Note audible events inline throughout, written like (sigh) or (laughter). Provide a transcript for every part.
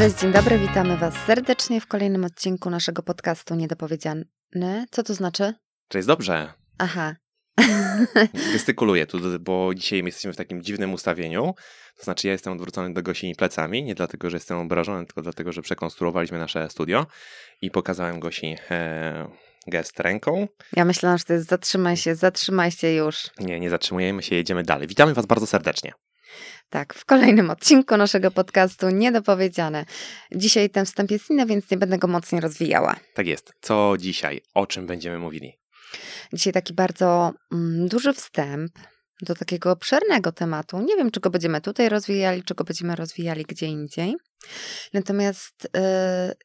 Cześć, dzień dobry, witamy Was serdecznie w kolejnym odcinku naszego podcastu Niedopowiedziane. Co to znaczy? Cześć, dobrze. Aha. (laughs) Gestykuluję tu, bo dzisiaj jesteśmy w takim dziwnym ustawieniu. To znaczy, ja jestem odwrócony do Gosi plecami, nie dlatego, że jestem obrażony, tylko dlatego, że przekonstruowaliśmy nasze studio i pokazałem Gosi e, gest ręką. Ja myślałam, że to jest zatrzymaj się, zatrzymaj się już. Nie, nie zatrzymujemy się, jedziemy dalej. Witamy Was bardzo serdecznie. Tak, w kolejnym odcinku naszego podcastu Niedopowiedziane. Dzisiaj ten wstęp jest inny, więc nie będę go mocniej rozwijała. Tak jest. Co dzisiaj? O czym będziemy mówili? Dzisiaj taki bardzo mm, duży wstęp do takiego obszernego tematu. Nie wiem, czy go będziemy tutaj rozwijali, czy go będziemy rozwijali gdzie indziej. Natomiast y,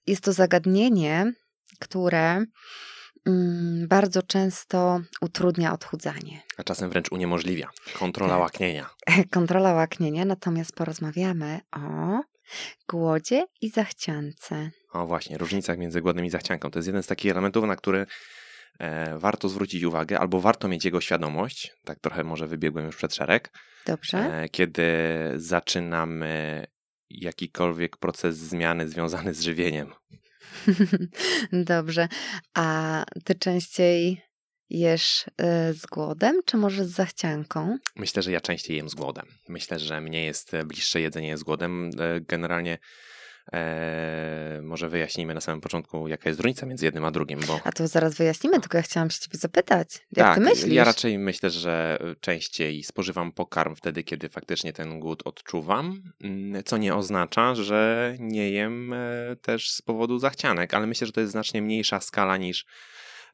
jest to zagadnienie, które mm, bardzo często utrudnia odchudzanie. A czasem wręcz uniemożliwia. Kontrola Tak. łaknienia. (laughs) Kontrola łaknienia, natomiast porozmawiamy o głodzie i zachciance. O właśnie, różnicach między głodem i zachcianką. To jest jeden z takich elementów, na który e, warto zwrócić uwagę, albo warto mieć jego świadomość. Tak trochę może wybiegłem już przed szereg. Dobrze? E, kiedy zaczynamy jakikolwiek proces zmiany związany z żywieniem. (laughs) Dobrze. A ty częściej jesz y, z głodem, czy może z zachcianką? Myślę, że ja częściej jem z głodem. Myślę, że mnie jest e, bliższe jedzenie z głodem. E, Generalnie e, może wyjaśnijmy na samym początku, jaka jest różnica między jednym a drugim, bo A to zaraz wyjaśnimy, tylko ja chciałam się ciebie zapytać. Jak tak, ty myślisz? ja raczej myślę, że częściej spożywam pokarm wtedy, kiedy faktycznie ten głód odczuwam, mm, co nie oznacza, że nie jem e, też z powodu zachcianek, ale myślę, że to jest znacznie mniejsza skala niż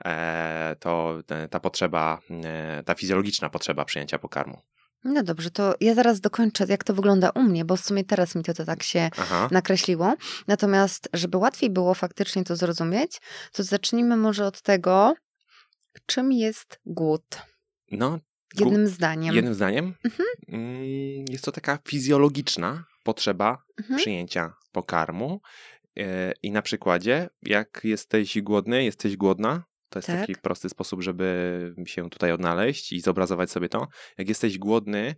e, to, ta potrzeba, e, ta fizjologiczna potrzeba przyjęcia pokarmu. No dobrze, to ja zaraz dokończę, jak to wygląda u mnie, bo w sumie teraz mi to, to tak się Aha, nakreśliło. Natomiast, żeby łatwiej było faktycznie to zrozumieć, to zacznijmy może od tego, czym jest głód. no Jednym zdaniem. jednym zdaniem, Mhm. mm, jest to taka fizjologiczna potrzeba Mhm. przyjęcia pokarmu. E, I na przykładzie, jak jesteś głodny, jesteś głodna, to jest Tak. taki prosty sposób, żeby się tutaj odnaleźć i zobrazować sobie to. Jak jesteś głodny,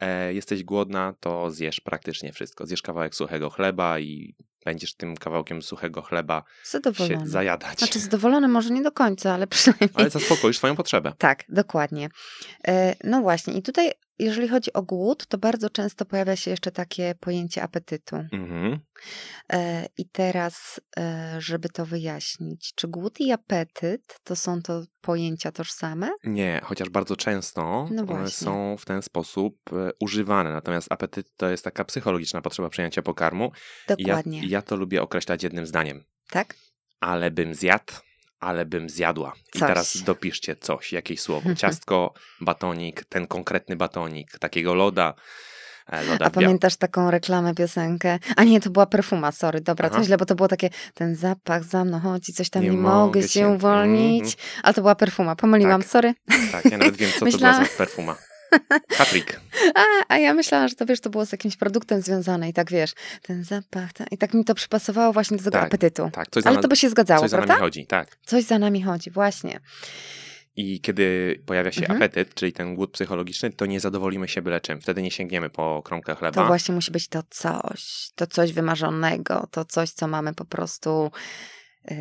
e, jesteś głodna, to zjesz praktycznie wszystko. Zjesz kawałek suchego chleba i będziesz tym kawałkiem suchego chleba się Zadowolony. zajadać. Znaczy zadowolony może nie do końca, ale (laughs) przynajmniej Ale zaspokoisz swoją potrzebę. Tak, dokładnie. E, No właśnie, i tutaj, jeżeli chodzi o głód, to bardzo często pojawia się jeszcze takie pojęcie apetytu. Mhm. E, I teraz, e, żeby to wyjaśnić, czy głód i apetyt to są to pojęcia tożsame? Nie, chociaż bardzo często No e, właśnie. są w ten sposób e, używane. Natomiast apetyt to jest taka psychologiczna potrzeba przyjęcia pokarmu. Ja, Dokładnie. i ja to lubię określać jednym zdaniem. Tak? Ale bym zjadł, ale bym zjadła. I Coś. teraz dopiszcie coś, jakieś słowo. Ciastko, (laughs) batonik, ten konkretny batonik, takiego loda. e, Loda A pamiętasz taką reklamę, piosenkę? A nie, to była perfuma, sorry, dobra, Aha. to źle, bo to było takie, ten zapach za mną chodzi, coś tam nie, Nie mogę się się- uwolnić. Mhm. A to była perfuma, pomyliłam, Tak. sorry. Tak, ja nawet wiem, co to (laughs) była za perfuma. Patrick. A, a ja myślałam, że to wiesz, to było z jakimś produktem związane i tak wiesz, ten zapach, ta, i tak mi to przypasowało właśnie do tego Tak, apetytu. Tak, coś za, Ale to by się zgadzało, coś za prawda? nami chodzi, tak. Coś za nami chodzi, właśnie. I kiedy pojawia się Mhm. apetyt, czyli ten głód psychologiczny, to nie zadowolimy się byle czym. Wtedy nie sięgniemy po kromkę chleba. To właśnie musi być to coś, to coś wymarzonego, to coś, co mamy po prostu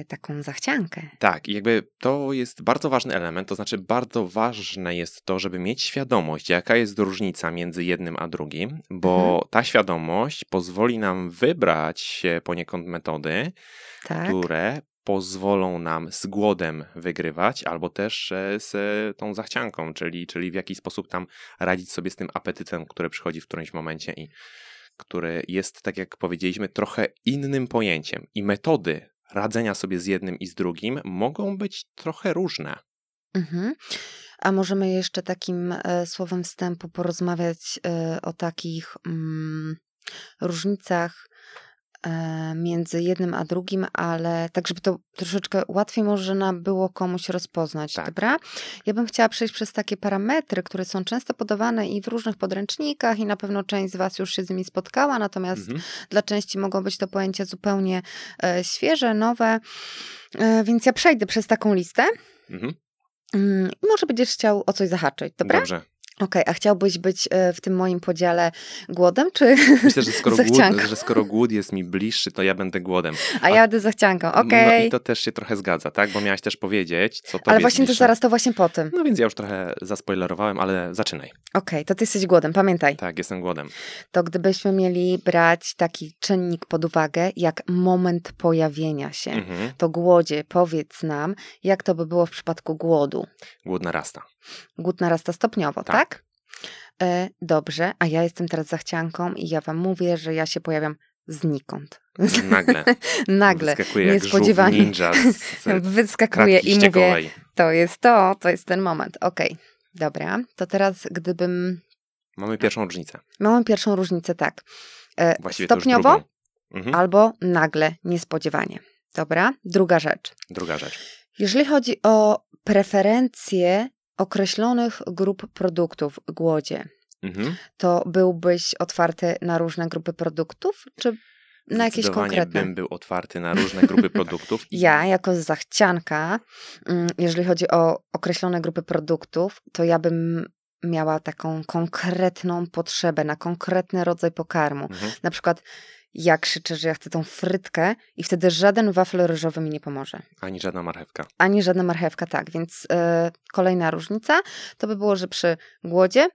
taką zachciankę. Tak, i jakby to jest bardzo ważny element, to znaczy bardzo ważne jest to, żeby mieć świadomość, jaka jest różnica między jednym a drugim, bo Mhm. ta świadomość pozwoli nam wybrać poniekąd metody, Tak? które pozwolą nam z głodem wygrywać, albo też e, z e, tą zachcianką, czyli, czyli w jaki sposób tam radzić sobie z tym apetytem, który przychodzi w którymś momencie i który jest, tak jak powiedzieliśmy, trochę innym pojęciem. I metody radzenia sobie z jednym i z drugim mogą być trochę różne. Mhm. A możemy jeszcze takim e, słowem wstępu porozmawiać e, o takich mm, różnicach między jednym a drugim, ale tak, żeby to troszeczkę łatwiej można było komuś rozpoznać, Tak. dobra? Ja bym chciała przejść przez takie parametry, które są często podawane i w różnych podręcznikach i na pewno część z Was już się z nimi spotkała, natomiast Mhm. dla części mogą być to pojęcia zupełnie e, świeże, nowe, e, więc ja przejdę przez taką listę. Mhm. Mm, Może będziesz chciał o coś zahaczyć, dobra? Dobrze. Okej, a chciałbyś być e, w tym moim podziale głodem, czy Myślę, że skoro, głód, że skoro głód jest mi bliższy, to ja będę głodem. A ja będę zachcianką, No okej. i to też się trochę zgadza, tak? Bo miałaś też powiedzieć, co to Ale właśnie to zaraz, to właśnie po tym. No więc ja już trochę zaspoilerowałem, ale zaczynaj. Okej, to ty jesteś głodem, pamiętaj. Tak, jestem głodem. To gdybyśmy mieli brać taki czynnik pod uwagę, jak moment pojawienia się, Mhm. to głodzie, powiedz nam, jak to by było w przypadku głodu. Głód narasta. Głód narasta stopniowo, Tak. tak? E, dobrze, a ja jestem teraz zachcianką i ja wam mówię, że ja się pojawiam znikąd. Nagle. (laughs) Nagle, Wyskakuje jak niespodziewanie. ninja (laughs) kratki i mówię, to jest to, to jest ten moment. Okej, dobra, to teraz gdybym... Mamy pierwszą różnicę. Mamy pierwszą różnicę, tak. E, Właściwie stopniowo. Mhm. albo nagle, niespodziewanie. Dobra, druga rzecz. Druga rzecz. Jeżeli chodzi o preferencje określonych grup produktów głodzie, Mhm. to byłbyś otwarty na różne grupy produktów, czy na jakieś konkretne? bym był otwarty na różne grupy (laughs) produktów. Ja, jako zachcianka, mm, jeżeli chodzi o określone grupy produktów, to ja bym miała taką konkretną potrzebę na konkretny rodzaj pokarmu. Mhm. Na przykład ja krzyczę, że ja chcę tą frytkę i wtedy żaden wafel ryżowy mi nie pomoże. Ani żadna marchewka. Ani żadna marchewka, tak. Więc e, kolejna różnica to by było, że przy głodzie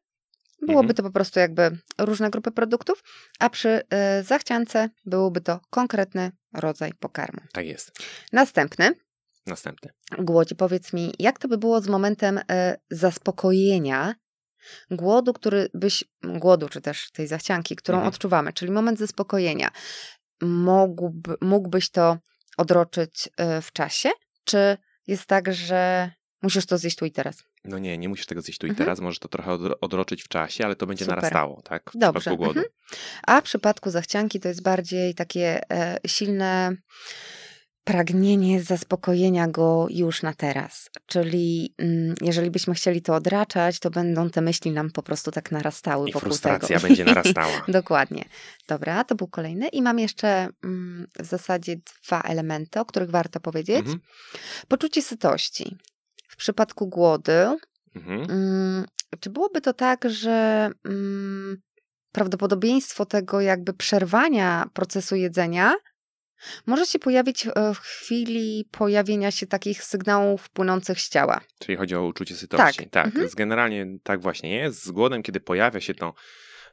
byłoby Mhm. to po prostu jakby różne grupy produktów, a przy e, zachciance byłoby to konkretny rodzaj pokarmu. Tak jest. Następny, Następny. głodzie, powiedz mi, jak to by było z momentem e, zaspokojenia głodu, który byś, głodu, czy też tej zachcianki, którą Mhm. odczuwamy, czyli moment zaspokojenia. Mógłby, mógłbyś to odroczyć e, w czasie, czy jest tak, że musisz to zjeść tu i teraz? No nie, nie musisz tego zjeść tu i Mhm. teraz. Możesz to trochę odro- odroczyć w czasie, ale to będzie Super. narastało, tak? W Dobrze, przypadku głodu. mhm. A w przypadku zachcianki to jest bardziej takie e, silne pragnienie zaspokojenia go już na teraz. Czyli mm, jeżeli byśmy chcieli to odraczać, to będą te myśli nam po prostu tak narastały I wokół frustracja tego. będzie (laughs) narastała. Dokładnie. Dobra, to był kolejny. I mam jeszcze mm, w zasadzie dwa elementy, o których warto powiedzieć. Mhm. Poczucie sytości. W przypadku głodu Mhm. Mm, czy byłoby to tak, że mm, prawdopodobieństwo tego jakby przerwania procesu jedzenia może się pojawić e, w chwili pojawienia się takich sygnałów płynących z ciała? Czyli chodzi o uczucie sytości. Tak, mhm. z- generalnie tak właśnie jest. Z głodem, kiedy pojawia się to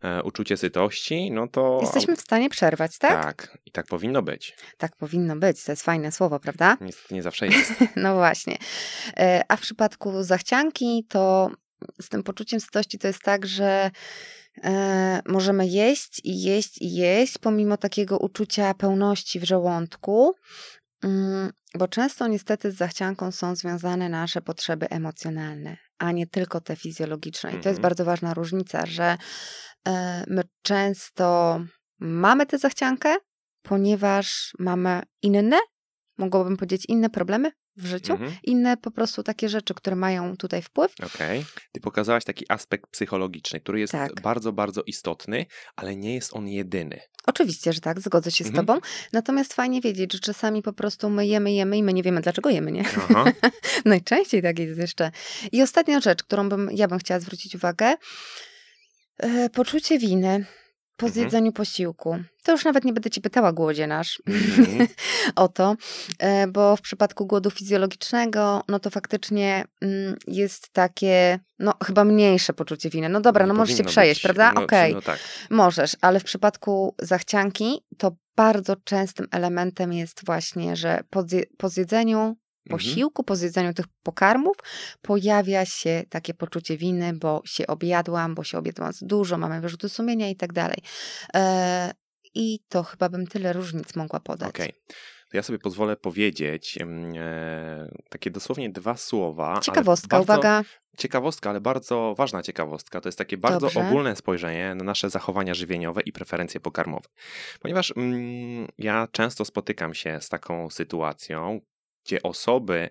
e, uczucie sytości, no to... Jesteśmy w stanie przerwać, tak? Tak, i tak powinno być. Tak powinno być. To jest fajne słowo, prawda? Niestety nie zawsze jest. (laughs) No właśnie. E, A w przypadku zachcianki, to z tym poczuciem sytości to jest tak, że e, możemy jeść i jeść i jeść, pomimo takiego uczucia pełności w żołądku, mm, bo często niestety z zachcianką są związane nasze potrzeby emocjonalne, a nie tylko te fizjologiczne. I to jest Mhm. bardzo ważna różnica, że e, my często mamy tę zachciankę, ponieważ mamy inne, mogłabym powiedzieć, inne problemy w życiu, Mhm. inne po prostu takie rzeczy, które mają tutaj wpływ. Okej. Ty pokazałaś taki aspekt psychologiczny, który jest Tak. bardzo, bardzo istotny, ale nie jest on jedyny. Oczywiście, że tak, zgodzę się z Mhm. tobą. Natomiast fajnie wiedzieć, że czasami po prostu my jemy, jemy i my nie wiemy, dlaczego jemy, nie? (laughs) Najczęściej tak jest jeszcze. I ostatnia rzecz, którą bym, ja bym chciała zwrócić uwagę, e, poczucie winy po Mhm. zjedzeniu posiłku. To już nawet nie będę ci pytała, głodzie nasz, Mhm. (laughs) o to, e, bo w przypadku głodu fizjologicznego, no to faktycznie mm, jest takie, no chyba mniejsze poczucie winy. No dobra, Nie no możesz się przejeść, być. prawda? No, Okej, No tak. możesz, ale w przypadku zachcianki to bardzo częstym elementem jest właśnie, że po, zje- po zjedzeniu. Posiłku, po zjedzeniu tych pokarmów pojawia się takie poczucie winy, bo się objadłam, bo się objadłam za dużo, mamy wyrzuty sumienia i tak dalej. E, I to chyba bym tyle różnic mogła podać. Okej. To ja sobie pozwolę powiedzieć e, takie dosłownie dwa słowa. Ciekawostka, bardzo, uwaga. Ciekawostka, ale bardzo ważna ciekawostka. To jest takie bardzo Dobrze. ogólne spojrzenie na nasze zachowania żywieniowe i preferencje pokarmowe. Ponieważ mm, ja często spotykam się z taką sytuacją, gdzie osoby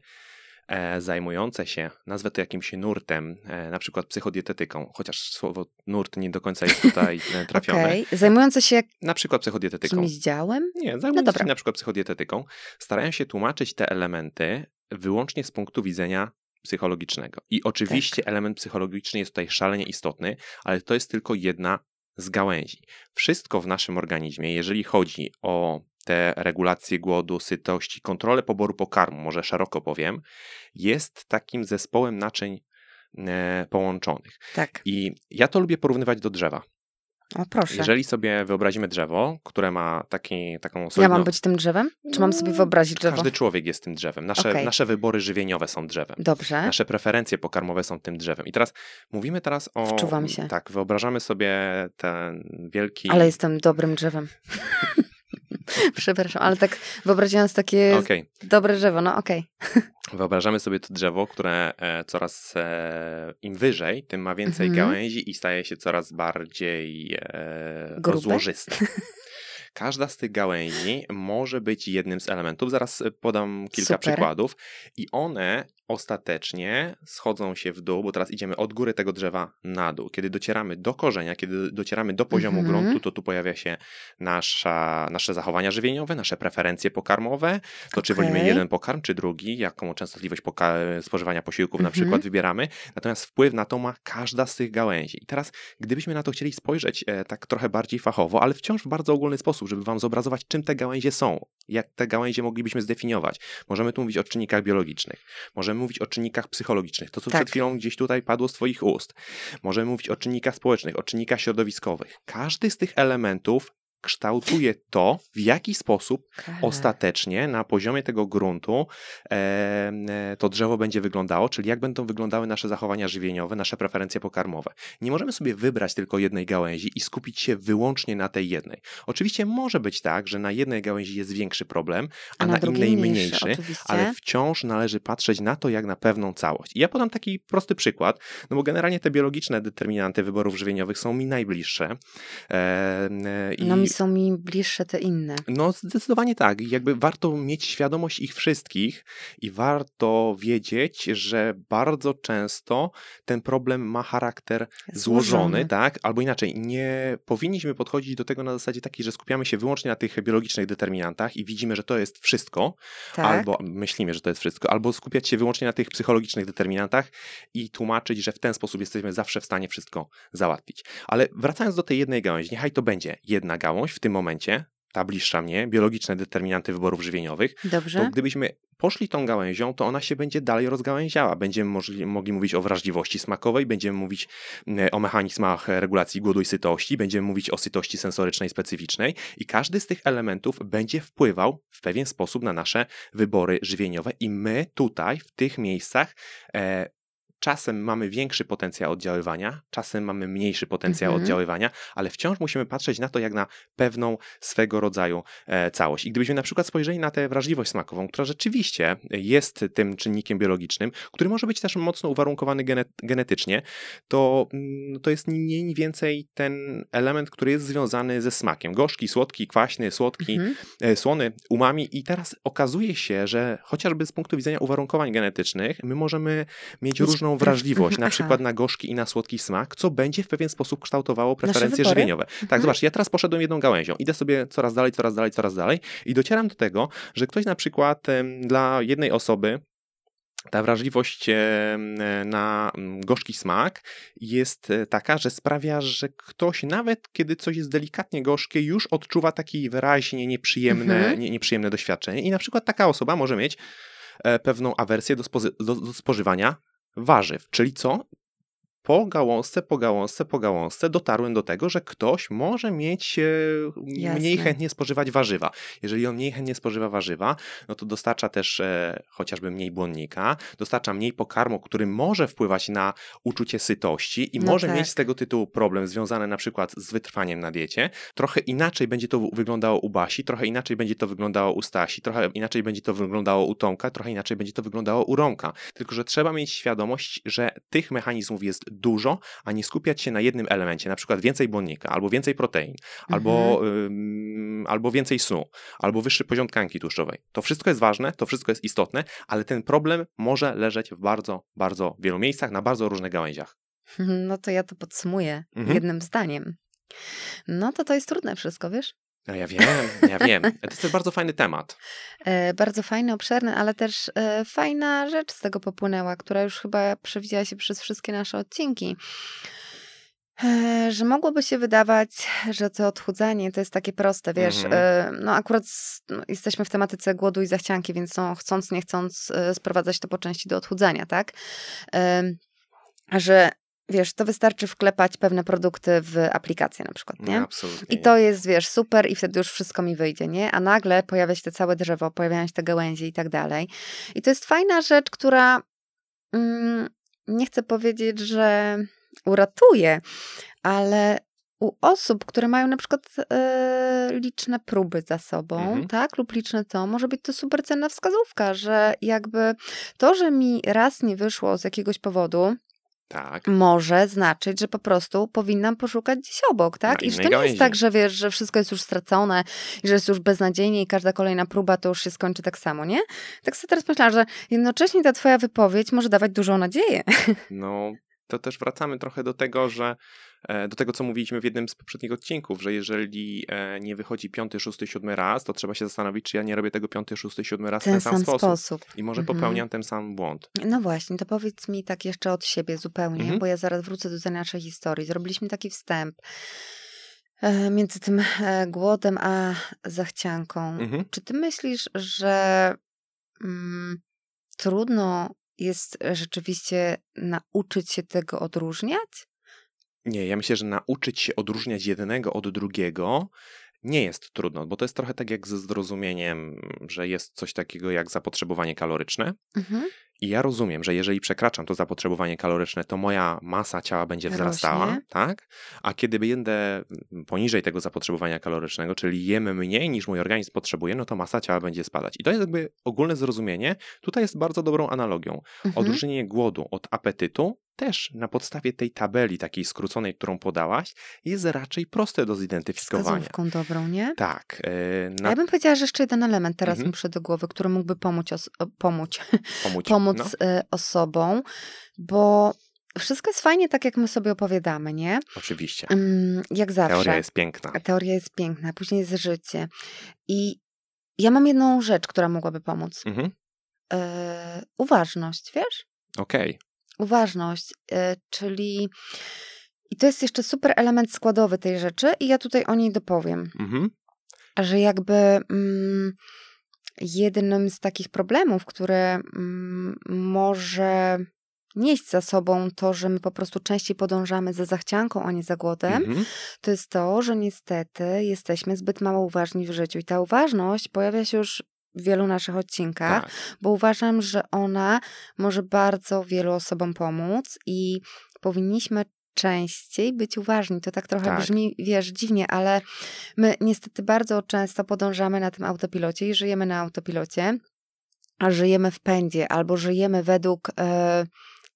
e, zajmujące się, nazwę to jakimś nurtem, e, na przykład psychodietetyką, chociaż słowo nurt nie do końca jest tutaj e, (laughs) trafione, Okej. Zajmujące się na przykład psychodietetyką. czymś działem? Nie, No zajmując dobra. się na przykład psychodietetyką, starają się tłumaczyć te elementy wyłącznie z punktu widzenia psychologicznego. I oczywiście tak. element psychologiczny jest tutaj szalenie istotny, ale to jest tylko jedna z gałęzi. Wszystko w naszym organizmie, jeżeli chodzi o te regulacje głodu, sytości, kontrolę poboru pokarmu, może szeroko powiem, jest takim zespołem naczyń e, połączonych. Tak. I ja to lubię porównywać do drzewa. O, proszę. Jeżeli sobie wyobrazimy drzewo, które ma taki, taką solidną... Ja mam być tym drzewem? Czy mam sobie wyobrazić drzewo? Każdy człowiek jest tym drzewem. Nasze, okay. nasze wybory żywieniowe są drzewem. Dobrze. Nasze preferencje pokarmowe są tym drzewem. I teraz mówimy teraz o... Wczuwam się. Tak, wyobrażamy sobie ten wielki... Ale jestem dobrym drzewem. (laughs) (laughs) Przepraszam, ale tak wyobraziłam sobie takie okay. dobre drzewo, no okej. Okay. (laughs) Wyobrażamy sobie to drzewo, które e, coraz e, im wyżej, tym ma więcej mhm. gałęzi i staje się coraz bardziej e, rozłożyste. (laughs) Każda z tych gałęzi może być jednym z elementów. Zaraz podam kilka Super. przykładów. I one ostatecznie schodzą się w dół, bo teraz idziemy od góry tego drzewa na dół. Kiedy docieramy do korzenia, kiedy docieramy do poziomu mm -hmm. gruntu, to tu pojawia się nasza, nasze zachowania żywieniowe, nasze preferencje pokarmowe, to okay. czy wolimy jeden pokarm, czy drugi, jaką częstotliwość spożywania posiłków mm -hmm. na przykład wybieramy. Natomiast wpływ na to ma każda z tych gałęzi. I teraz, gdybyśmy na to chcieli spojrzeć e, tak trochę bardziej fachowo, ale wciąż w bardzo ogólny sposób, żeby wam zobrazować, czym te gałęzie są, jak te gałęzie moglibyśmy zdefiniować. Możemy tu mówić o czynnikach biologicznych, możemy możemy mówić o czynnikach psychologicznych, to co tak. przed chwilą gdzieś tutaj padło z Twoich ust. Możemy mówić o czynnikach społecznych, o czynnikach środowiskowych. Każdy z tych elementów kształtuje to, w jaki sposób ostatecznie na poziomie tego gruntu e, to drzewo będzie wyglądało, czyli jak będą wyglądały nasze zachowania żywieniowe, nasze preferencje pokarmowe. Nie możemy sobie wybrać tylko jednej gałęzi i skupić się wyłącznie na tej jednej. Oczywiście może być tak, że na jednej gałęzi jest większy problem, a, a na, na innej mniejszy, mniejszy ale wciąż należy patrzeć na to jak na pewną całość. I ja podam taki prosty przykład, no bo generalnie te biologiczne determinanty wyborów żywieniowych są mi najbliższe. E, i... No są mi bliższe te inne. No, zdecydowanie tak. Jakby warto mieć świadomość ich wszystkich i warto wiedzieć, że bardzo często ten problem ma charakter złożony, złożony, tak? Albo inaczej, nie powinniśmy podchodzić do tego na zasadzie takiej, że skupiamy się wyłącznie na tych biologicznych determinantach i widzimy, że to jest wszystko, tak. albo myślimy, że to jest wszystko, albo skupiać się wyłącznie na tych psychologicznych determinantach i tłumaczyć, że w ten sposób jesteśmy zawsze w stanie wszystko załatwić. Ale wracając do tej jednej gałęzi, niechaj to będzie jedna gałąź, w tym momencie, ta bliższa mnie, biologiczne determinanty wyborów żywieniowych, Dobrze. to gdybyśmy poszli tą gałęzią, to ona się będzie dalej rozgałęziała. Będziemy mogli, mogli mówić o wrażliwości smakowej, będziemy mówić mm, o mechanizmach regulacji głodu i sytości, będziemy mówić o sytości sensorycznej specyficznej i każdy z tych elementów będzie wpływał w pewien sposób na nasze wybory żywieniowe i my tutaj, w tych miejscach, e, czasem mamy większy potencjał oddziaływania, czasem mamy mniejszy potencjał mhm. oddziaływania, ale wciąż musimy patrzeć na to jak na pewną swego rodzaju e, całość. I gdybyśmy na przykład spojrzeli na tę wrażliwość smakową, która rzeczywiście jest tym czynnikiem biologicznym, który może być też mocno uwarunkowany genetycznie, to, mm, to jest mniej więcej ten element, który jest związany ze smakiem. Gorzki, słodki, kwaśny, słodki, mhm. e, słony, umami. I teraz okazuje się, że chociażby z punktu widzenia uwarunkowań genetycznych, my możemy mieć różną wrażliwość, na (laughs) przykład na gorzki i na słodki smak, co będzie w pewien sposób kształtowało preferencje żywieniowe. Tak, mhm. zobacz, ja teraz poszedłem jedną gałęzią, idę sobie coraz dalej, coraz dalej, coraz dalej i docieram do tego, że ktoś na przykład dla jednej osoby ta wrażliwość na gorzki smak jest e, taka, że sprawia, że ktoś nawet kiedy coś jest delikatnie gorzkie, już odczuwa takie wyraźnie nieprzyjemne, mhm. nie, nieprzyjemne doświadczenie. I na przykład taka osoba może mieć e, pewną awersję do, do, do spożywania warzyw. Czyli co? Po gałązce, po gałązce, po gałązce dotarłem do tego, że ktoś może mieć Jasne. mniej chętnie spożywać warzywa. Jeżeli on mniej chętnie spożywa warzywa, no to dostarcza też e, chociażby mniej błonnika, dostarcza mniej pokarmu, który może wpływać na uczucie sytości i no może tak. mieć z tego tytułu problem związany na przykład z wytrwaniem na diecie. Trochę inaczej będzie to wyglądało u Basi, trochę inaczej będzie to wyglądało u Stasi, trochę inaczej będzie to wyglądało u Tomka, trochę inaczej będzie to wyglądało u Romka. Tylko, że trzeba mieć świadomość, że tych mechanizmów jest dużo, a nie skupiać się na jednym elemencie, na przykład więcej błonnika, albo więcej protein, mhm. albo, albo więcej snu, albo wyższy poziom tkanki tłuszczowej. To wszystko jest ważne, to wszystko jest istotne, ale ten problem może leżeć w bardzo, bardzo wielu miejscach, na bardzo różnych gałęziach. (laughs) No to ja to podsumuję mhm. jednym zdaniem. No to to jest trudne wszystko, wiesz? No ja wiem, ja wiem. To jest bardzo fajny temat. E, bardzo fajny, obszerny, ale też e, fajna rzecz z tego popłynęła, która już chyba przewidziała się przez wszystkie nasze odcinki. E, że mogłoby się wydawać, że to odchudzanie to jest takie proste, wiesz, Mhm. no akurat no, jesteśmy w tematyce głodu i zachcianki, więc no chcąc, nie chcąc sprowadzać to po części do odchudzania, tak? Że wiesz, to wystarczy wklepać pewne produkty w aplikację na przykład, nie? No, absolutnie. I to jest, wiesz, super i wtedy już wszystko mi wyjdzie, nie? A nagle pojawia się to całe drzewo, pojawiają się te gałęzie i tak dalej. I to jest fajna rzecz, która mm, nie chcę powiedzieć, że uratuje, ale u osób, które mają na przykład e, liczne próby za sobą, Mhm. tak, lub liczne to, może być to super cenna wskazówka, że jakby to, że mi raz nie wyszło z jakiegoś powodu, Tak. może znaczyć, że po prostu powinnam poszukać gdzieś obok, tak? Na I że to nie gałęzi. jest tak, że wiesz, że wszystko jest już stracone i że jest już beznadziejnie i każda kolejna próba to już się skończy tak samo, nie? Tak sobie teraz myślałam, że jednocześnie ta twoja wypowiedź może dawać dużą nadzieję. No, to też wracamy trochę do tego, że e, do tego, co mówiliśmy w jednym z poprzednich odcinków, że jeżeli e, nie wychodzi piąty, szósty, siódmy raz, to trzeba się zastanowić, czy ja nie robię tego piąty, szósty, siódmy raz w Ten sam sposób. I może Mhm. popełniam ten sam błąd. No właśnie, to powiedz mi tak jeszcze od siebie zupełnie, Mhm. bo ja zaraz wrócę do tej naszej historii. Zrobiliśmy taki wstęp e, między tym głodem a zachcianką. Mhm. Czy ty myślisz, że mm, trudno jest rzeczywiście nauczyć się tego odróżniać? Nie, ja myślę, że nauczyć się odróżniać jednego od drugiego nie jest trudno, bo to jest trochę tak jak ze zrozumieniem, że jest coś takiego jak zapotrzebowanie kaloryczne. Mhm. I ja rozumiem, że jeżeli przekraczam to zapotrzebowanie kaloryczne, to moja masa ciała będzie wzrastała, Rośnie. tak? A kiedy będę poniżej tego zapotrzebowania kalorycznego, czyli jemy mniej niż mój organizm potrzebuje, no to masa ciała będzie spadać. I to jest jakby ogólne zrozumienie. Tutaj jest bardzo dobrą analogią. Mhm. Odróżnienie głodu od apetytu też na podstawie tej tabeli takiej skróconej, którą podałaś, jest raczej proste do zidentyfikowania. Wskazówką dobrą, nie? Tak. A Na, ja bym powiedziała, że jeszcze jeden element teraz Mhm. mi przyszedł do głowy, który mógłby pomóc, os- pomóc, pomóc. (laughs) pomóc No, e, osobom, bo wszystko jest fajnie tak, jak my sobie opowiadamy, nie? oczywiście. Jak zawsze. Teoria jest piękna. Teoria jest piękna, później jest życie. I ja mam jedną rzecz, która mogłaby pomóc. Mhm. E, uważność, wiesz? Okej. Uważność, e, czyli... I to jest jeszcze super element składowy tej rzeczy i ja tutaj o niej dopowiem. Mhm. że jakby mm, jednym z takich problemów, które mm, może nieść za sobą to, że my po prostu częściej podążamy za zachcianką, a nie za głodem, Mhm. to jest to, że niestety jesteśmy zbyt mało uważni w życiu. I ta uważność pojawia się już w wielu naszych odcinkach, Tak. bo uważam, że ona może bardzo wielu osobom pomóc i powinniśmy częściej być uważni. To tak trochę Tak. brzmi, wiesz, dziwnie, ale my niestety bardzo często podążamy na tym autopilocie i żyjemy na autopilocie, a żyjemy w pędzie albo żyjemy według. E,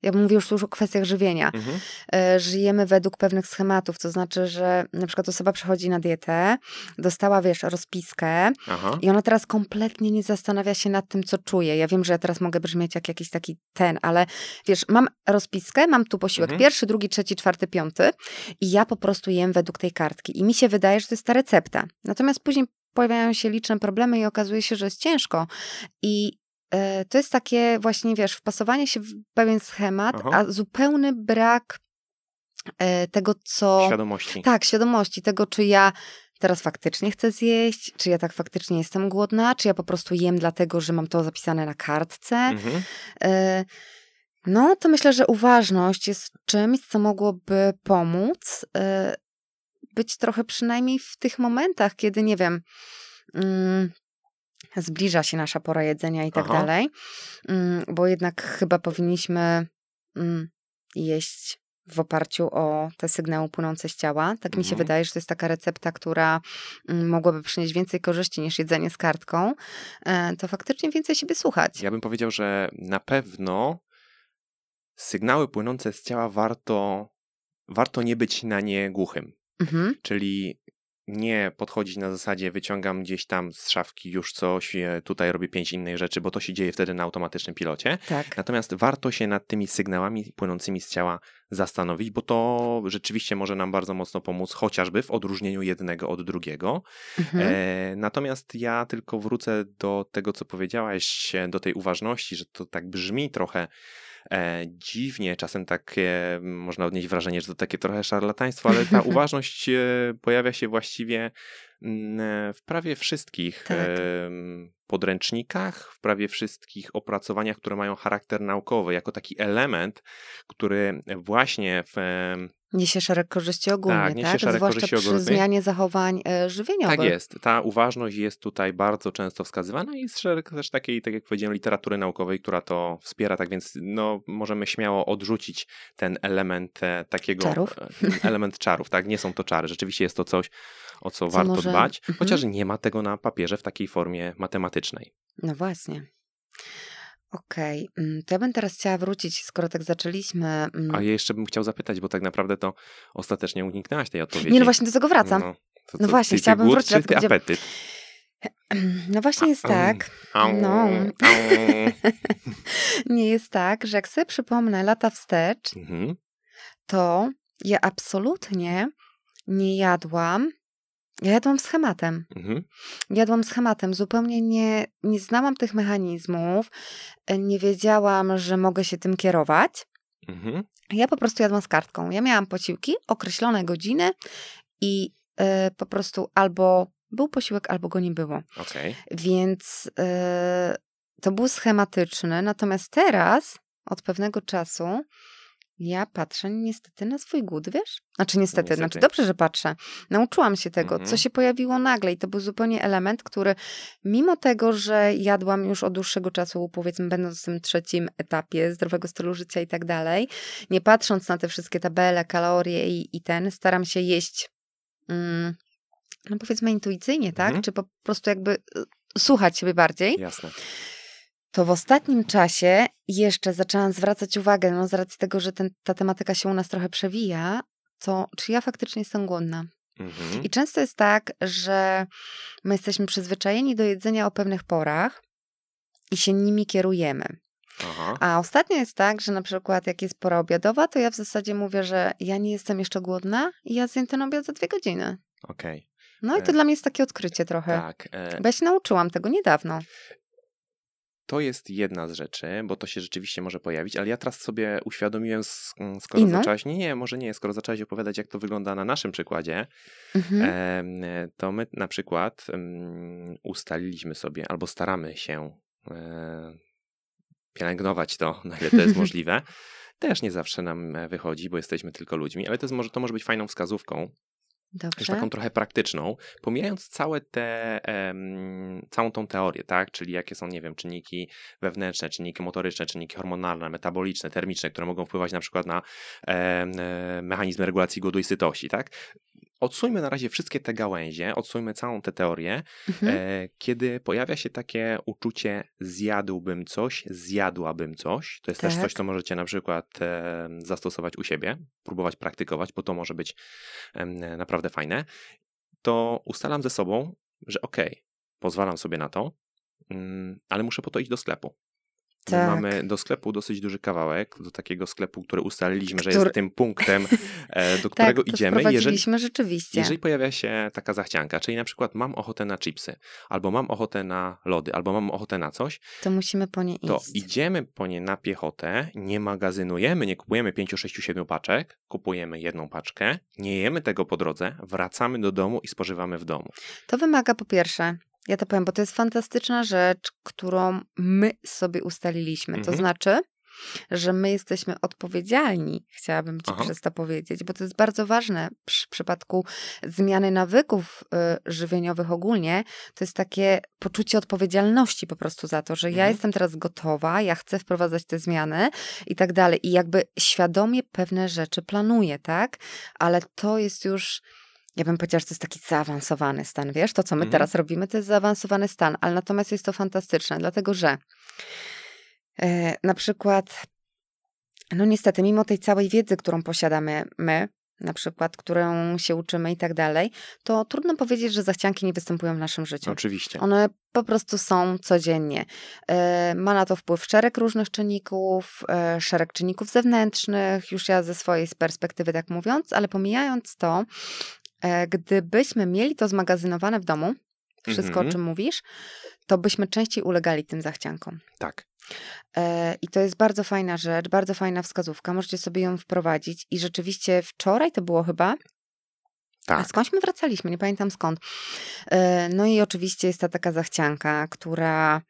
ja bym mówił już tu o kwestiach żywienia. Mhm. E, żyjemy według pewnych schematów, to znaczy, że na przykład osoba przechodzi na dietę, dostała, wiesz, rozpiskę, Aha. i ona teraz kompletnie nie zastanawia się nad tym, co czuje. Ja wiem, że ja teraz mogę brzmieć jak jakiś taki ten, ale wiesz, mam rozpiskę, mam tu posiłek Mhm. pierwszy, drugi, trzeci, czwarty, piąty i ja po prostu jem według tej kartki. I mi się wydaje, że to jest ta recepta. Natomiast później pojawiają się liczne problemy i okazuje się, że jest ciężko. I to jest takie właśnie, wiesz, wpasowanie się w pewien schemat, Aha. a zupełny brak e, tego, co... Świadomości. Tak, świadomości tego, czy ja teraz faktycznie chcę zjeść, czy ja tak faktycznie jestem głodna, czy ja po prostu jem dlatego, że mam to zapisane na kartce. Mhm. E, No, to myślę, że uważność jest czymś, co mogłoby pomóc e, być trochę przynajmniej w tych momentach, kiedy, nie wiem, mm, zbliża się nasza pora jedzenia i tak Aha. dalej, Mm, bo jednak chyba powinniśmy mm, jeść w oparciu o te sygnały płynące z ciała. Tak mi się Mhm. wydaje, że to jest taka recepta, która mm, mogłaby przynieść więcej korzyści niż jedzenie z kartką. E, To faktycznie więcej siebie słuchać. Ja bym powiedział, że na pewno sygnały płynące z ciała warto, warto nie być na nie głuchym. Mhm. Czyli nie podchodzić na zasadzie wyciągam gdzieś tam z szafki już coś, e, tutaj robię pięć innych rzeczy, bo to się dzieje wtedy na automatycznym pilocie. Tak. Natomiast warto się nad tymi sygnałami płynącymi z ciała zastanowić, bo to rzeczywiście może nam bardzo mocno pomóc, chociażby w odróżnieniu jednego od drugiego. Mhm. E, natomiast ja tylko wrócę do tego, co powiedziałaś, e, do tej uważności, że to tak brzmi trochę dziwnie, czasem tak e, można odnieść wrażenie, że to takie trochę szarlataństwo, ale ta (laughs) uważność e, pojawia się właściwie mm, e, w prawie wszystkich Tak. Podręcznikach, w prawie wszystkich opracowaniach, które mają charakter naukowy, jako taki element, który właśnie w, Niesie szereg korzyści ogólnie, Tak, tak? Zwłaszcza korzyści przy ogólnych. zmianie zachowań e, żywieniowych. Tak jest. Ta uważność jest tutaj bardzo często wskazywana i jest szereg też takiej, tak jak powiedziałem, literatury naukowej, która to wspiera, tak więc no, możemy śmiało odrzucić ten element e, takiego... Czarów? e, element czarów, tak? Nie są to czary. Rzeczywiście jest to coś, o co, Co warto może- dbać, Mhm. chociaż nie ma tego na papierze w takiej formie matematycznej. No właśnie. Okej, mm, to ja bym teraz chciała wrócić, skoro tak zaczęliśmy. mm, A ja jeszcze bym chciał zapytać, bo tak naprawdę to ostatecznie uniknęłaś tej odpowiedzi. Nie, no właśnie do tego wracam. No, to No co, właśnie, ty, chciałabym wrócić, czy ty będzie- apetyt? (clears throat) No właśnie jest tak, No. (laughs) nie jest tak, że jak sobie przypomnę lata wstecz, Mhm. to ja absolutnie nie jadłam. Ja jadłam schematem. Mhm. Jadłam schematem, zupełnie nie, nie znałam tych mechanizmów, e, nie wiedziałam, że mogę się tym kierować. Mhm. Ja po prostu jadłam z kartką. Ja miałam posiłki, określone godziny i e, po prostu albo był posiłek, albo go nie było. Okej. Więc e, to był schematyczny. Natomiast teraz, od pewnego czasu, ja patrzę niestety na swój głód, wiesz? Znaczy niestety, Niestety. znaczy dobrze, że patrzę. Nauczyłam się tego, Mhm. co się pojawiło nagle i to był zupełnie element, który mimo tego, że jadłam już od dłuższego czasu, powiedzmy będąc w tym trzecim etapie zdrowego stylu życia i tak dalej, nie patrząc na te wszystkie tabele, kalorie i, i ten, staram się jeść mm, no powiedzmy intuicyjnie, tak? Mhm. Czy po prostu jakby y, słuchać siebie bardziej Jasne. To w ostatnim czasie jeszcze zaczęłam zwracać uwagę, no z racji tego, że ten, ta tematyka się u nas trochę przewija, to czy ja faktycznie jestem głodna. Mhm. I często jest tak, że my jesteśmy przyzwyczajeni do jedzenia o pewnych porach i się nimi kierujemy. Aha. A ostatnio jest tak, że na przykład jak jest pora obiadowa, to ja w zasadzie mówię, że ja nie jestem jeszcze głodna i ja zjem ten obiad za dwie godziny. Okej. No i to E, dla mnie jest takie odkrycie trochę. Tak. E, Bo ja się nauczyłam tego niedawno. To jest jedna z rzeczy, bo to się rzeczywiście może pojawić, ale ja teraz sobie uświadomiłem, sk- m, skoro Inną? zaczęłaś, nie, nie, może nie, skoro zaczęłaś opowiadać, jak to wygląda na naszym przykładzie, Mhm. to my na przykład ustaliliśmy sobie, albo staramy się e, pielęgnować to, (laughs) na ile to jest możliwe. (laughs) Też nie zawsze nam e, wychodzi, bo jesteśmy tylko ludźmi, ale to, jest, to może być fajną wskazówką, Dobrze. taką trochę praktyczną, pomijając całe te, em, całą tą teorię, tak? Czyli jakie są, nie wiem, czynniki wewnętrzne, czynniki motoryczne, czynniki hormonalne, metaboliczne, termiczne, które mogą wpływać na przykład na mechanizmy regulacji głodu i sytości, tak? Odsuńmy na razie wszystkie te gałęzie, odsuńmy całą tę teorię, Mhm. e, kiedy pojawia się takie uczucie zjadłbym coś, zjadłabym coś, to jest też Tak. coś, co możecie na przykład e, zastosować u siebie, próbować praktykować, bo to może być em, naprawdę fajne, to ustalam ze sobą, że okej, pozwalam sobie na to, mm, ale muszę po to iść do sklepu. Tak. Mamy do sklepu dosyć duży kawałek, do takiego sklepu, który ustaliliśmy, że Który- jest tym punktem, (laughs) e, do Tak, którego to idziemy. Jeżeli, rzeczywiście. jeżeli pojawia się taka zachcianka, czyli na przykład mam ochotę na chipsy, albo mam ochotę na lody, albo mam ochotę na coś, To musimy po nie to iść. idziemy po nie na piechotę, nie magazynujemy, nie kupujemy 5, 6, 7 paczek, kupujemy jedną paczkę, nie jemy tego po drodze, wracamy do domu i spożywamy w domu. To wymaga po pierwsze, ja to powiem, bo to jest fantastyczna rzecz, którą my sobie ustaliliśmy. To Mhm. znaczy, że my jesteśmy odpowiedzialni, chciałabym ci Aha. przez to powiedzieć, bo to jest bardzo ważne przy przypadku zmiany nawyków y, żywieniowych ogólnie. To jest takie poczucie odpowiedzialności po prostu za to, że ja Mhm. jestem teraz gotowa, ja chcę wprowadzać te zmiany i tak dalej. I jakby świadomie pewne rzeczy planuję, tak? Ale to jest już ja bym powiedziała, że to jest taki zaawansowany stan, wiesz? To, co my Mhm. teraz robimy, to jest zaawansowany stan, ale natomiast jest to fantastyczne, dlatego że e, na przykład, no niestety, mimo tej całej wiedzy, którą posiadamy my, na przykład, którą się uczymy i tak dalej, to trudno powiedzieć, że zachcianki nie występują w naszym życiu. Oczywiście. One po prostu są codziennie. E, ma na to wpływ szereg różnych czynników, e, szereg czynników zewnętrznych, już ja ze swojej perspektywy tak mówiąc, ale pomijając to, gdybyśmy mieli to zmagazynowane w domu, wszystko Mhm. o czym mówisz, to byśmy częściej ulegali tym zachciankom. Tak. E, I to jest bardzo fajna rzecz, bardzo fajna wskazówka. Możecie sobie ją wprowadzić. I rzeczywiście wczoraj to było chyba. A Tak. skądśmy wracaliśmy? Nie pamiętam skąd. E, No i oczywiście jest ta taka zachcianka, która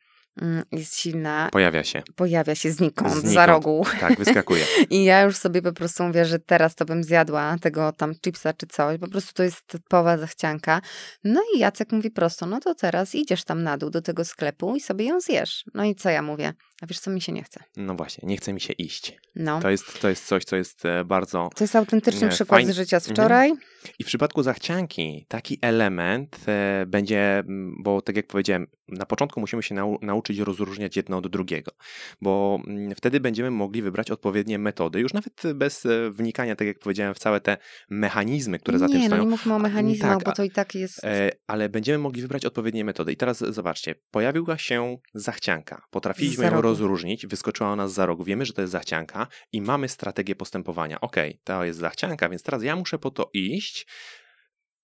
jest silna, Pojawia się. pojawia się znikąd, za Znikąd. rogu. Tak, wyskakuje. (laughs) I ja już sobie po prostu mówię, że teraz to bym zjadła tego tam chipsa czy coś. Po prostu to jest typowa zachcianka. No i Jacek mówi prosto, no to teraz idziesz tam na dół do tego sklepu i sobie ją zjesz. No i co ja mówię? A wiesz co, mi się nie chce. No właśnie, nie chce mi się iść. No. To jest, to jest coś, co jest e, bardzo To jest autentyczny Nie, przykład fajn- z życia z Mhm. wczoraj. I w przypadku zachcianki taki element e, będzie, bo tak jak powiedziałem, na początku musimy się nau nauczyć rozróżniać jedno od drugiego, bo mm, wtedy będziemy mogli wybrać odpowiednie metody, już nawet bez e, wnikania, tak jak powiedziałem, w całe te mechanizmy, które za tym nie, no stoją. nie mówmy o mechanizmach, tak, bo a- to i tak jest... E, ale będziemy mogli wybrać odpowiednie metody. I teraz zobaczcie, pojawiła się zachcianka. Potrafiliśmy ją rozróżnić, wyskoczyła ona z za rogu. Wiemy, że to jest zachcianka i mamy strategię postępowania. Okej, to jest zachcianka, więc teraz ja muszę po to iść,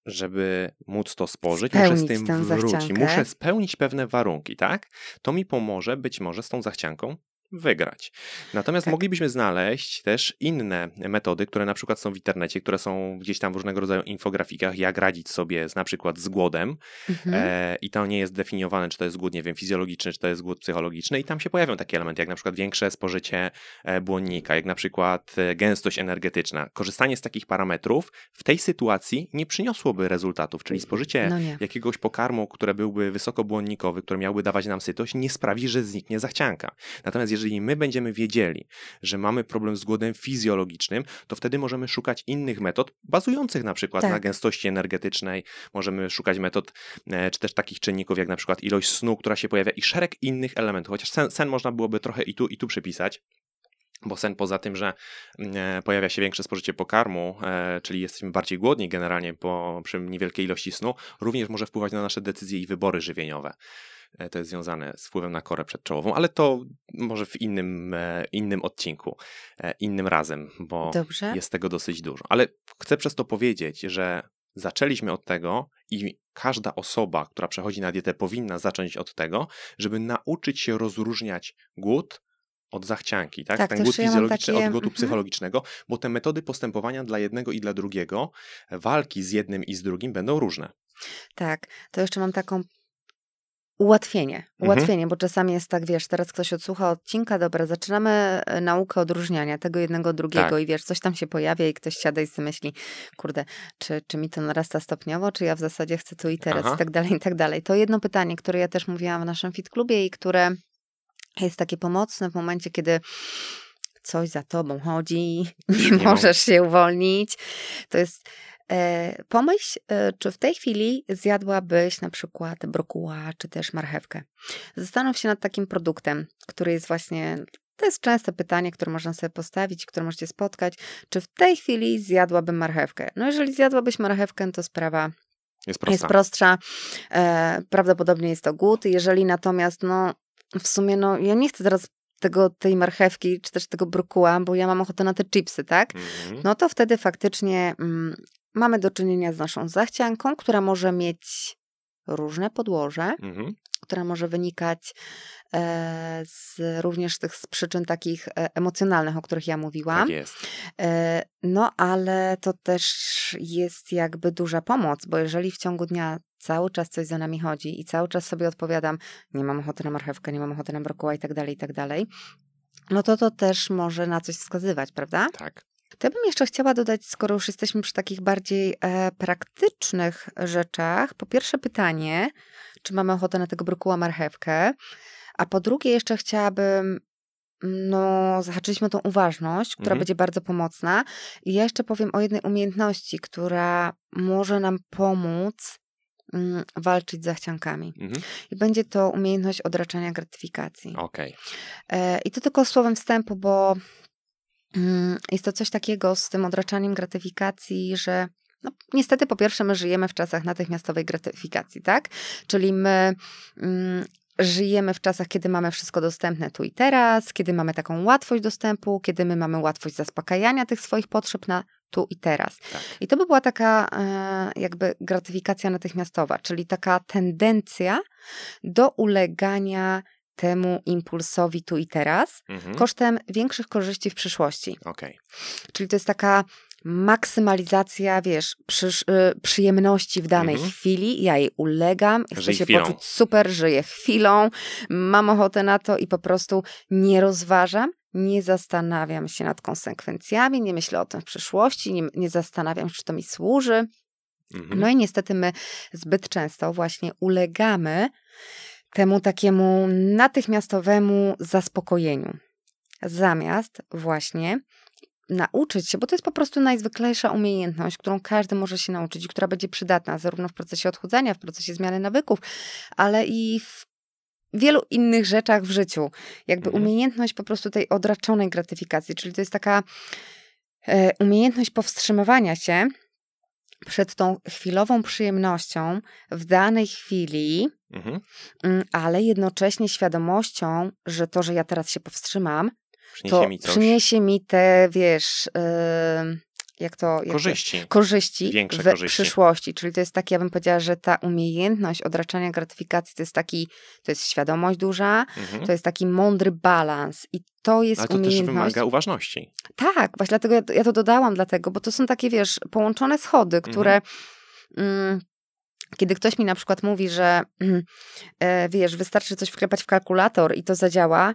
żeby móc to spożyć, muszę z Spełnić tym wrócić, muszę spełnić pewne warunki, tak? To mi pomoże być może z tą zachcianką wygrać. Natomiast Tak. moglibyśmy znaleźć też inne metody, które na przykład są w internecie, które są gdzieś tam w różnego rodzaju infografikach, jak radzić sobie z, na przykład z głodem Mhm. e, i to nie jest definiowane, czy to jest głód, nie wiem, fizjologiczny, czy to jest głód psychologiczny i tam się pojawią takie elementy, jak na przykład większe spożycie e, błonnika, jak na przykład e, gęstość energetyczna. Korzystanie z takich parametrów w tej sytuacji nie przyniosłoby rezultatów, czyli spożycie No jakiegoś pokarmu, które byłby wysokobłonnikowy, które miałby dawać nam sytość, nie sprawi, że zniknie zachcianka. Natomiast jeżeli my będziemy wiedzieli, że mamy problem z głodem fizjologicznym, to wtedy możemy szukać innych metod, bazujących na przykład Tak. na gęstości energetycznej, możemy szukać metod, e, czy też takich czynników, jak na przykład ilość snu, która się pojawia i szereg innych elementów, chociaż sen, sen można byłoby trochę i tu, i tu przypisać, bo sen poza tym, że e, pojawia się większe spożycie pokarmu, e, czyli jesteśmy bardziej głodni generalnie po, przy niewielkiej ilości snu, również może wpływać na nasze decyzje i wybory żywieniowe. E, To jest związane z wpływem na korę przedczołową, ale to może w innym, e, innym odcinku, e, innym razem, bo Dobrze. jest tego dosyć dużo. Ale chcę przez to powiedzieć, że zaczęliśmy od tego i każda osoba, która przechodzi na dietę, powinna zacząć od tego, żeby nauczyć się rozróżniać głód od zachcianki, tak? Tak, Ten głód ja fizjologiczny takie- od głodu mhm. psychologicznego, bo te metody postępowania dla jednego i dla drugiego, walki z jednym i z drugim będą różne. Tak, to jeszcze mam taką ułatwienie, Mhm. ułatwienie, bo czasami jest tak, wiesz, teraz ktoś odsłucha odcinka, dobra, zaczynamy e, naukę odróżniania tego jednego drugiego Tak. i wiesz, coś tam się pojawia i ktoś siada i sobie myśli, kurde, czy, czy mi to narasta stopniowo, czy ja w zasadzie chcę tu i teraz Aha. i tak dalej, i tak dalej. To jedno pytanie, które ja też mówiłam w naszym fit klubie i które jest takie pomocne w momencie, kiedy coś za tobą chodzi, (laughs) nie, Nie możesz się uwolnić, to jest pomyśl, e, czy w tej chwili zjadłabyś na przykład brokuła, czy też marchewkę. Zastanów się nad takim produktem, który jest właśnie. To jest częste pytanie, które można sobie postawić, które możecie spotkać. Czy w tej chwili zjadłabym marchewkę? No, jeżeli zjadłabyś marchewkę, to sprawa Jest prosta. jest prostsza. E, prawdopodobnie jest to głód. Jeżeli natomiast, no, w sumie, no, ja nie chcę teraz tego, tej marchewki, czy też tego brokuła, bo ja mam ochotę na te chipsy, tak? Mhm. no to wtedy faktycznie mm, mamy do czynienia z naszą zachcianką, która może mieć różne podłoże, Mhm. która może wynikać e, z również tych z przyczyn takich e, emocjonalnych, o których ja mówiłam. Tak jest. E, no ale to też jest jakby duża pomoc, bo jeżeli w ciągu dnia cały czas coś za nami chodzi i cały czas sobie odpowiadam, nie mam ochoty na marchewkę, nie mam ochoty na brokuła i tak dalej, i tak dalej, no to to też może na coś wskazywać, prawda? Tak. To ja bym jeszcze chciała dodać, skoro już jesteśmy przy takich bardziej e, praktycznych rzeczach. Po pierwsze pytanie, czy mamy ochotę na tego brokuła marchewkę, a po drugie jeszcze chciałabym, no zahaczyliśmy tą uważność, która Mhm. będzie bardzo pomocna i ja jeszcze powiem o jednej umiejętności, która może nam pomóc mm, walczyć z zachciankami. Mhm. I będzie to umiejętność odraczania gratyfikacji. Okej. E, I to tylko słowem wstępu, bo jest to coś takiego z tym odraczaniem gratyfikacji, że no, niestety po pierwsze my żyjemy w czasach natychmiastowej gratyfikacji, tak? Czyli my mm, żyjemy w czasach, kiedy mamy wszystko dostępne tu i teraz, kiedy mamy taką łatwość dostępu, kiedy my mamy łatwość zaspokajania tych swoich potrzeb na tu i teraz. Tak. I to by była taka e, jakby gratyfikacja natychmiastowa, czyli taka tendencja do ulegania temu impulsowi tu i teraz, Mhm. kosztem większych korzyści w przyszłości. Okej. Czyli to jest taka maksymalizacja, wiesz, przysz, y, przyjemności w danej Mhm. chwili. Ja jej ulegam, chcę Żyj się chwilą. poczuć super, żyję chwilą, mam ochotę na to i po prostu nie rozważam, nie zastanawiam się nad konsekwencjami, nie myślę o tym w przyszłości, nie, nie zastanawiam się, czy to mi służy. Mhm. No i niestety my zbyt często właśnie ulegamy temu takiemu natychmiastowemu zaspokojeniu. Zamiast właśnie nauczyć się, bo to jest po prostu najzwyklejsza umiejętność, którą każdy może się nauczyć i która będzie przydatna zarówno w procesie odchudzania, w procesie zmiany nawyków, ale i w wielu innych rzeczach w życiu. Jakby Mhm. umiejętność po prostu tej odraczonej gratyfikacji, czyli to jest taka e, umiejętność powstrzymywania się przed tą chwilową przyjemnością w danej chwili, Mhm. mm, ale jednocześnie świadomością, że to, że ja teraz się powstrzymam, Przyniesie to mi coś. przyniesie mi te, wiesz, ym, jak to... Jak Korzyści. To, korzyści Większe w korzyści. przyszłości. Czyli to jest taki, ja bym powiedziała, że ta umiejętność odraczania gratyfikacji to jest taki, to jest świadomość duża, Mhm. to jest taki mądry balans i to jest Ale to też umiejętność... wymaga uważności. Tak, właśnie dlatego ja, ja to dodałam, dlatego, bo to są takie, wiesz, połączone schody, które. Mm, kiedy ktoś mi na przykład mówi, że mm, e, wiesz, wystarczy coś wklepać w kalkulator i to zadziała,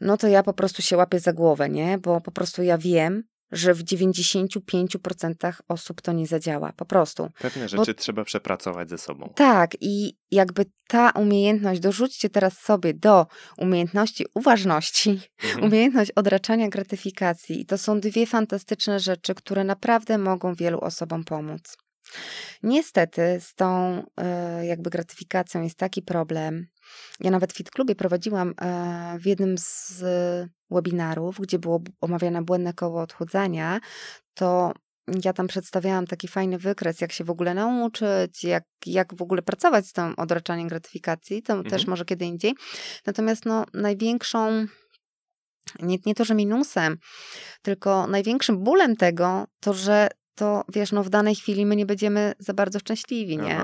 no to ja po prostu się łapię za głowę, nie? Bo po prostu ja wiem, że w 95% osób to nie zadziała. Po prostu. Pewne rzeczy trzeba przepracować ze sobą. Tak, i jakby ta umiejętność, dorzućcie teraz sobie do umiejętności uważności, Mhm. umiejętność odraczania gratyfikacji. I to są dwie fantastyczne rzeczy, które naprawdę mogą wielu osobom pomóc. Niestety z tą e, jakby gratyfikacją jest taki problem. Ja nawet w Fit Klubie prowadziłam e, w jednym z webinarów, gdzie było omawiane błędne koło odchudzania, to ja tam przedstawiałam taki fajny wykres, jak się w ogóle nauczyć, jak, jak w ogóle pracować z tym odraczaniem gratyfikacji, to Mhm. też może kiedy indziej. Natomiast no, największą nie, nie to, że minusem, tylko największym bólem tego, to że to wiesz, no w danej chwili my nie będziemy za bardzo szczęśliwi, nie?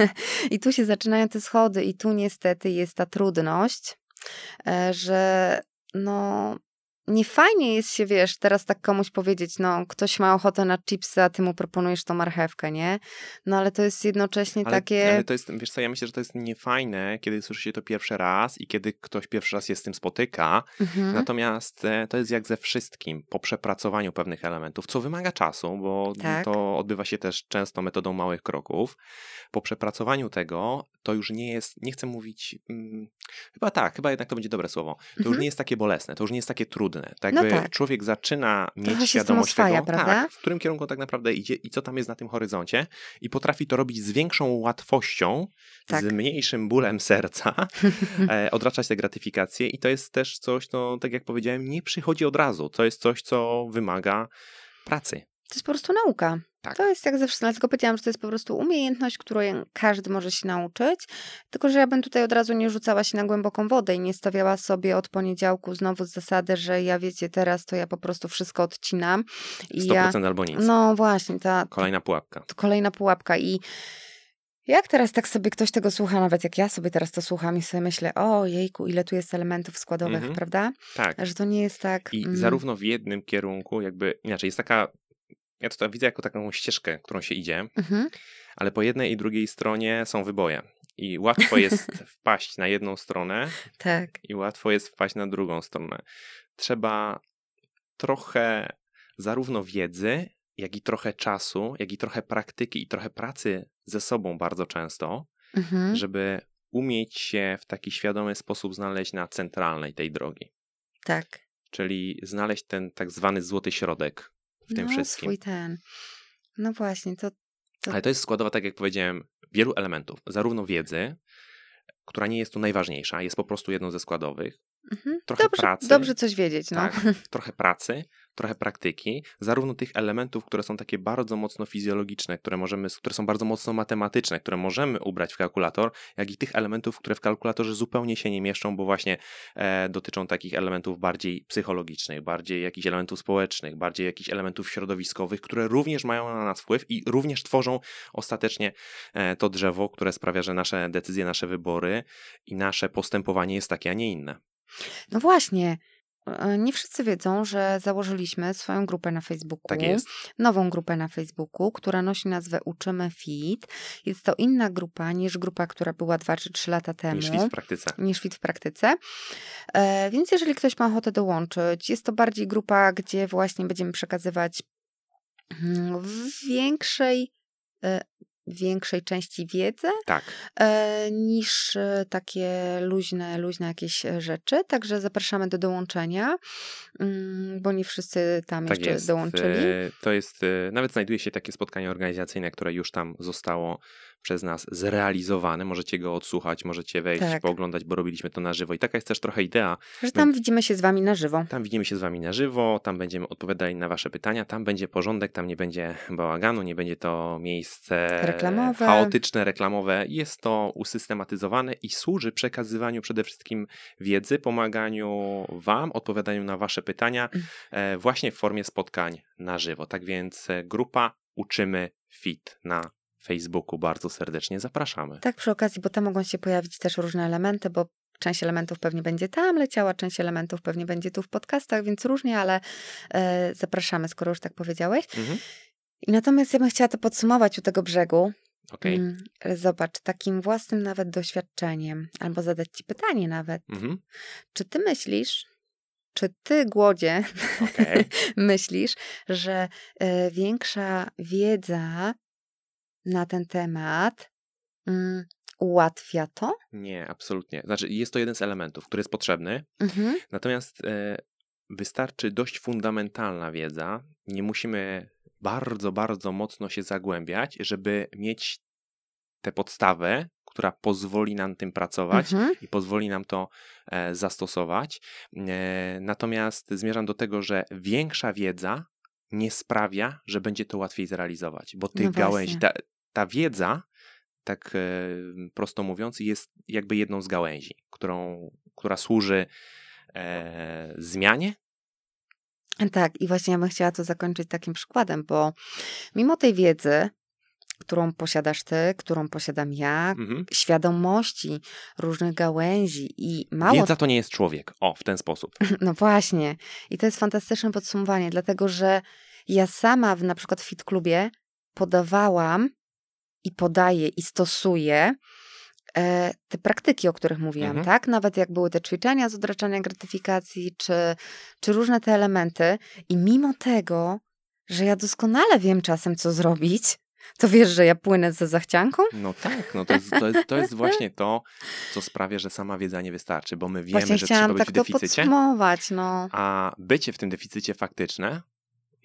(laughs) I tu się zaczynają te schody, i tu niestety jest ta trudność, e, że no. Nie fajnie jest się, wiesz, teraz tak komuś powiedzieć, no, ktoś ma ochotę na chipsy, a ty mu proponujesz tą marchewkę, nie? No, ale to jest jednocześnie Ale, takie... ale to jest, wiesz co, ja myślę, że to jest niefajne, kiedy słyszy się to pierwszy raz i kiedy ktoś pierwszy raz się z tym spotyka. Mhm. Natomiast e, to jest jak ze wszystkim, po przepracowaniu pewnych elementów, co wymaga czasu, bo Tak. to odbywa się też często metodą małych kroków. Po przepracowaniu tego, to już nie jest, nie chcę mówić, mm, chyba tak, chyba jednak to będzie dobre słowo, to już Mhm. nie jest takie bolesne, to już nie jest takie trudne. Tak No tak. człowiek zaczyna mieć Trochę świadomość oswaja, tego, tak, w którym kierunku tak naprawdę idzie i co tam jest na tym horyzoncie i potrafi to robić z większą łatwością, Tak. z mniejszym bólem serca, (laughs) e, odraczać te gratyfikacje i to jest też coś, no tak jak powiedziałem, nie przychodzi od razu. To jest coś, co wymaga pracy. To jest po prostu nauka. Tak. To jest jak ze wszystkim, dlatego powiedziałam, że to jest po prostu umiejętność, której każdy może się nauczyć, tylko że ja bym tutaj od razu nie rzucała się na głęboką wodę i nie stawiała sobie od poniedziałku znowu z zasady, że ja wiecie, teraz to ja po prostu wszystko odcinam. I 100% ja, albo nic. no właśnie, ta, Kolejna pułapka. to kolejna pułapka i jak teraz tak sobie ktoś tego słucha, nawet jak ja sobie teraz to słucham i sobie myślę, o jejku, ile tu jest elementów składowych, Mhm. prawda? Tak. Że to nie jest tak... I mm, zarówno w jednym kierunku, jakby inaczej, jest taka. Ja to widzę jako taką ścieżkę, którą się idzie, Mhm. ale po jednej i drugiej stronie są wyboje. I łatwo jest (laughs) wpaść na jedną stronę, Tak. i łatwo jest wpaść na drugą stronę. Trzeba trochę zarówno wiedzy, jak i trochę czasu, jak i trochę praktyki i trochę pracy ze sobą bardzo często, Mhm. żeby umieć się w taki świadomy sposób znaleźć na centralnej tej drogi. Tak. Czyli znaleźć ten tak zwany złoty środek w tym no, wszystkim. swój ten. No właśnie, to to- Ale to jest składowa, tak jak powiedziałem, wielu elementów. Zarówno wiedzy, która nie jest tu najważniejsza, jest po prostu jedną ze składowych, Mhm. trochę Dobrze, pracy. dobrze coś wiedzieć, no. Tak, trochę pracy, trochę praktyki, zarówno tych elementów, które są takie bardzo mocno fizjologiczne, które możemy, które są bardzo mocno matematyczne, które możemy ubrać w kalkulator, jak i tych elementów, które w kalkulatorze zupełnie się nie mieszczą, bo właśnie e, dotyczą takich elementów bardziej psychologicznych, bardziej jakichś elementów społecznych, bardziej jakichś elementów środowiskowych, które również mają na nas wpływ i również tworzą ostatecznie e, to drzewo, które sprawia, że nasze decyzje, nasze wybory i nasze postępowanie jest takie, a nie inne. No właśnie. e, Nie wszyscy wiedzą, że założyliśmy swoją grupę na Facebooku. Tak jest. Nową grupę na Facebooku, która nosi nazwę Uczymy Fit. Jest to inna grupa niż grupa, która była 2 czy 3 lata temu. Niż fit w praktyce. niż fit w praktyce. E, więc jeżeli ktoś ma ochotę dołączyć, jest to bardziej grupa, gdzie właśnie będziemy przekazywać mm, w większej, e, większej części wiedzę Tak. e, niż e, takie luźne, luźne jakieś e, rzeczy. Także zapraszamy do dołączenia, mm, bo nie wszyscy tam Tak jeszcze jest. dołączyli. To jest, nawet znajduje się takie spotkanie organizacyjne, które już tam zostało przez nas zrealizowane. Możecie go odsłuchać, możecie wejść, Tak. pooglądać, bo robiliśmy to na żywo. I taka jest też trochę idea. Że tam widzimy się z wami na żywo. Tam widzimy się z wami na żywo, tam będziemy odpowiadali na wasze pytania, tam będzie porządek, tam nie będzie bałaganu, nie będzie to miejsce Reklamowe. chaotyczne, reklamowe. Jest to usystematyzowane i służy przekazywaniu przede wszystkim wiedzy, pomaganiu wam, odpowiadaniu na wasze pytania Mm. e, właśnie w formie spotkań na żywo. Tak więc e, grupa Uczymy Fit na Facebooku bardzo serdecznie zapraszamy. Tak, przy okazji, bo tam mogą się pojawić też różne elementy, bo część elementów pewnie będzie tam leciała, część elementów pewnie będzie tu w podcastach, więc różnie, ale e, zapraszamy, skoro już tak powiedziałeś. Mhm. I natomiast ja bym chciała to podsumować u tego brzegu. Okej. Mm, zobacz, takim własnym nawet doświadczeniem, albo zadać ci pytanie nawet. Mhm. Czy ty myślisz, czy ty, głodzie, Okej. (laughs) myślisz, że e, większa wiedza na ten temat mm, ułatwia to? Nie, absolutnie. Znaczy, jest to jeden z elementów, który jest potrzebny, Mhm. natomiast e, wystarczy dość fundamentalna wiedza. Nie musimy bardzo, bardzo mocno się zagłębiać, żeby mieć tę podstawę, która pozwoli nam tym pracować Mhm. i pozwoli nam to e, zastosować. E, natomiast zmierzam do tego, że większa wiedza nie sprawia, że będzie to łatwiej zrealizować, bo tych No gałęzi, ta, ta wiedza, tak e, prosto mówiąc, jest jakby jedną z gałęzi, którą, która służy e, zmianie. Tak, i właśnie ja bym chciała to zakończyć takim przykładem, bo mimo tej wiedzy, którą posiadasz ty, którą posiadam ja, Mhm. świadomości różnych gałęzi i mało Wiedza to nie jest człowiek. O, w ten sposób. (laughs) No właśnie. I to jest fantastyczne podsumowanie, dlatego że ja sama w na przykład w Fit Klubie podawałam i podaję i stosuję e, te praktyki, o których mówiłam, Mhm. tak? Nawet jak były te ćwiczenia z odraczania gratyfikacji, czy, czy różne te elementy. I mimo tego, że ja doskonale wiem czasem, co zrobić, to wiesz, że ja płynę za zachcianką? No tak, no to jest, to, jest, to jest właśnie to, co sprawia, że sama wiedza nie wystarczy, bo my wiemy, Właśnie że trzeba być tak w to deficycie, podsumować, no. a bycie w tym deficycie faktyczne,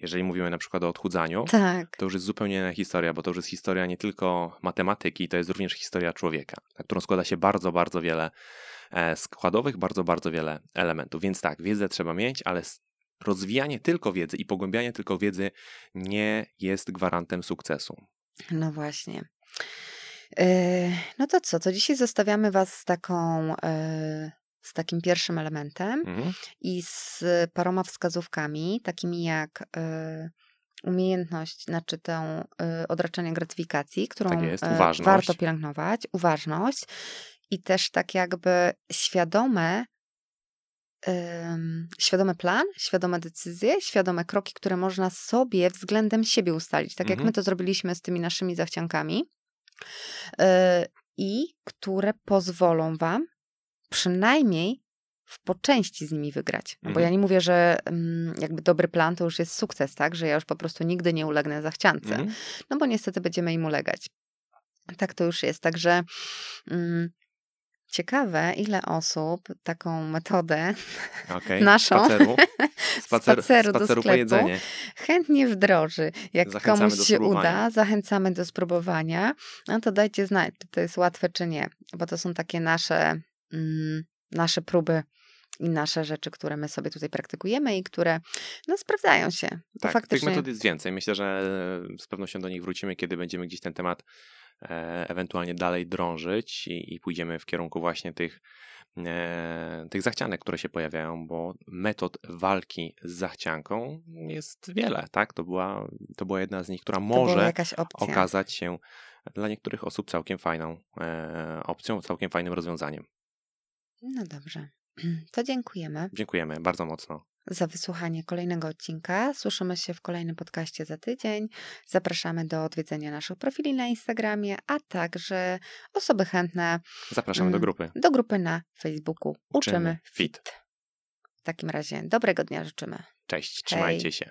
jeżeli mówimy na przykład o odchudzaniu, Tak. to już jest zupełnie inna historia, bo to już jest historia nie tylko matematyki, to jest również historia człowieka, na którą składa się bardzo, bardzo wiele e, składowych, bardzo, bardzo wiele elementów. Więc tak, wiedzę trzeba mieć, ale rozwijanie tylko wiedzy i pogłębianie tylko wiedzy nie jest gwarantem sukcesu. No właśnie. Yy, No to co, to dzisiaj zostawiamy Was z taką, yy, z takim pierwszym elementem Mhm. i z paroma wskazówkami, takimi jak yy, umiejętność, znaczy tę yy, odraczania gratyfikacji, którą Tak jest, uważność. warto pielęgnować, uważność i też tak jakby świadome świadomy plan, świadome decyzje, świadome kroki, które można sobie względem siebie ustalić, tak jak Mhm. my to zrobiliśmy z tymi naszymi zachciankami yy, i które pozwolą wam przynajmniej w po części z nimi wygrać. No bo Mhm. ja nie mówię, że mm, jakby dobry plan to już jest sukces, tak? Że ja już po prostu nigdy nie ulegnę zachciance. Mhm. No bo niestety będziemy im ulegać. Tak to już jest. Także mm, ciekawe, ile osób taką metodę Okej. (laughs) Naszą. Spaceru, (laughs) spacer, Spaceru do spaceru po sklepu. jedzenie. chętnie wdroży. Jak Zachęcamy komuś do się uda, zachęcamy do spróbowania, no to dajcie znać, czy to jest łatwe, czy nie. Bo to są takie nasze, mm, nasze próby i nasze rzeczy, które my sobie tutaj praktykujemy i które no, sprawdzają się. Bo Tak, faktycznie... tych metod jest więcej. Myślę, że z pewnością do nich wrócimy, kiedy będziemy gdzieś ten temat e, ewentualnie dalej drążyć i, i pójdziemy w kierunku właśnie tych, e, tych zachcianek, które się pojawiają, bo metod walki z zachcianką jest wiele, tak? To była, to była jedna z nich, która To może okazać się dla niektórych osób całkiem fajną e, opcją, całkiem fajnym rozwiązaniem. No dobrze. (clears throat) To dziękujemy Dziękujemy bardzo mocno. za wysłuchanie kolejnego odcinka. Słyszymy się w kolejnym podcaście za tydzień. Zapraszamy do odwiedzenia naszych profili na Instagramie, a także osoby chętne Zapraszamy do Mm. grupy. do grupy na Facebooku Uczymy Fit. W takim razie dobrego dnia życzymy. Cześć, Hej. trzymajcie się.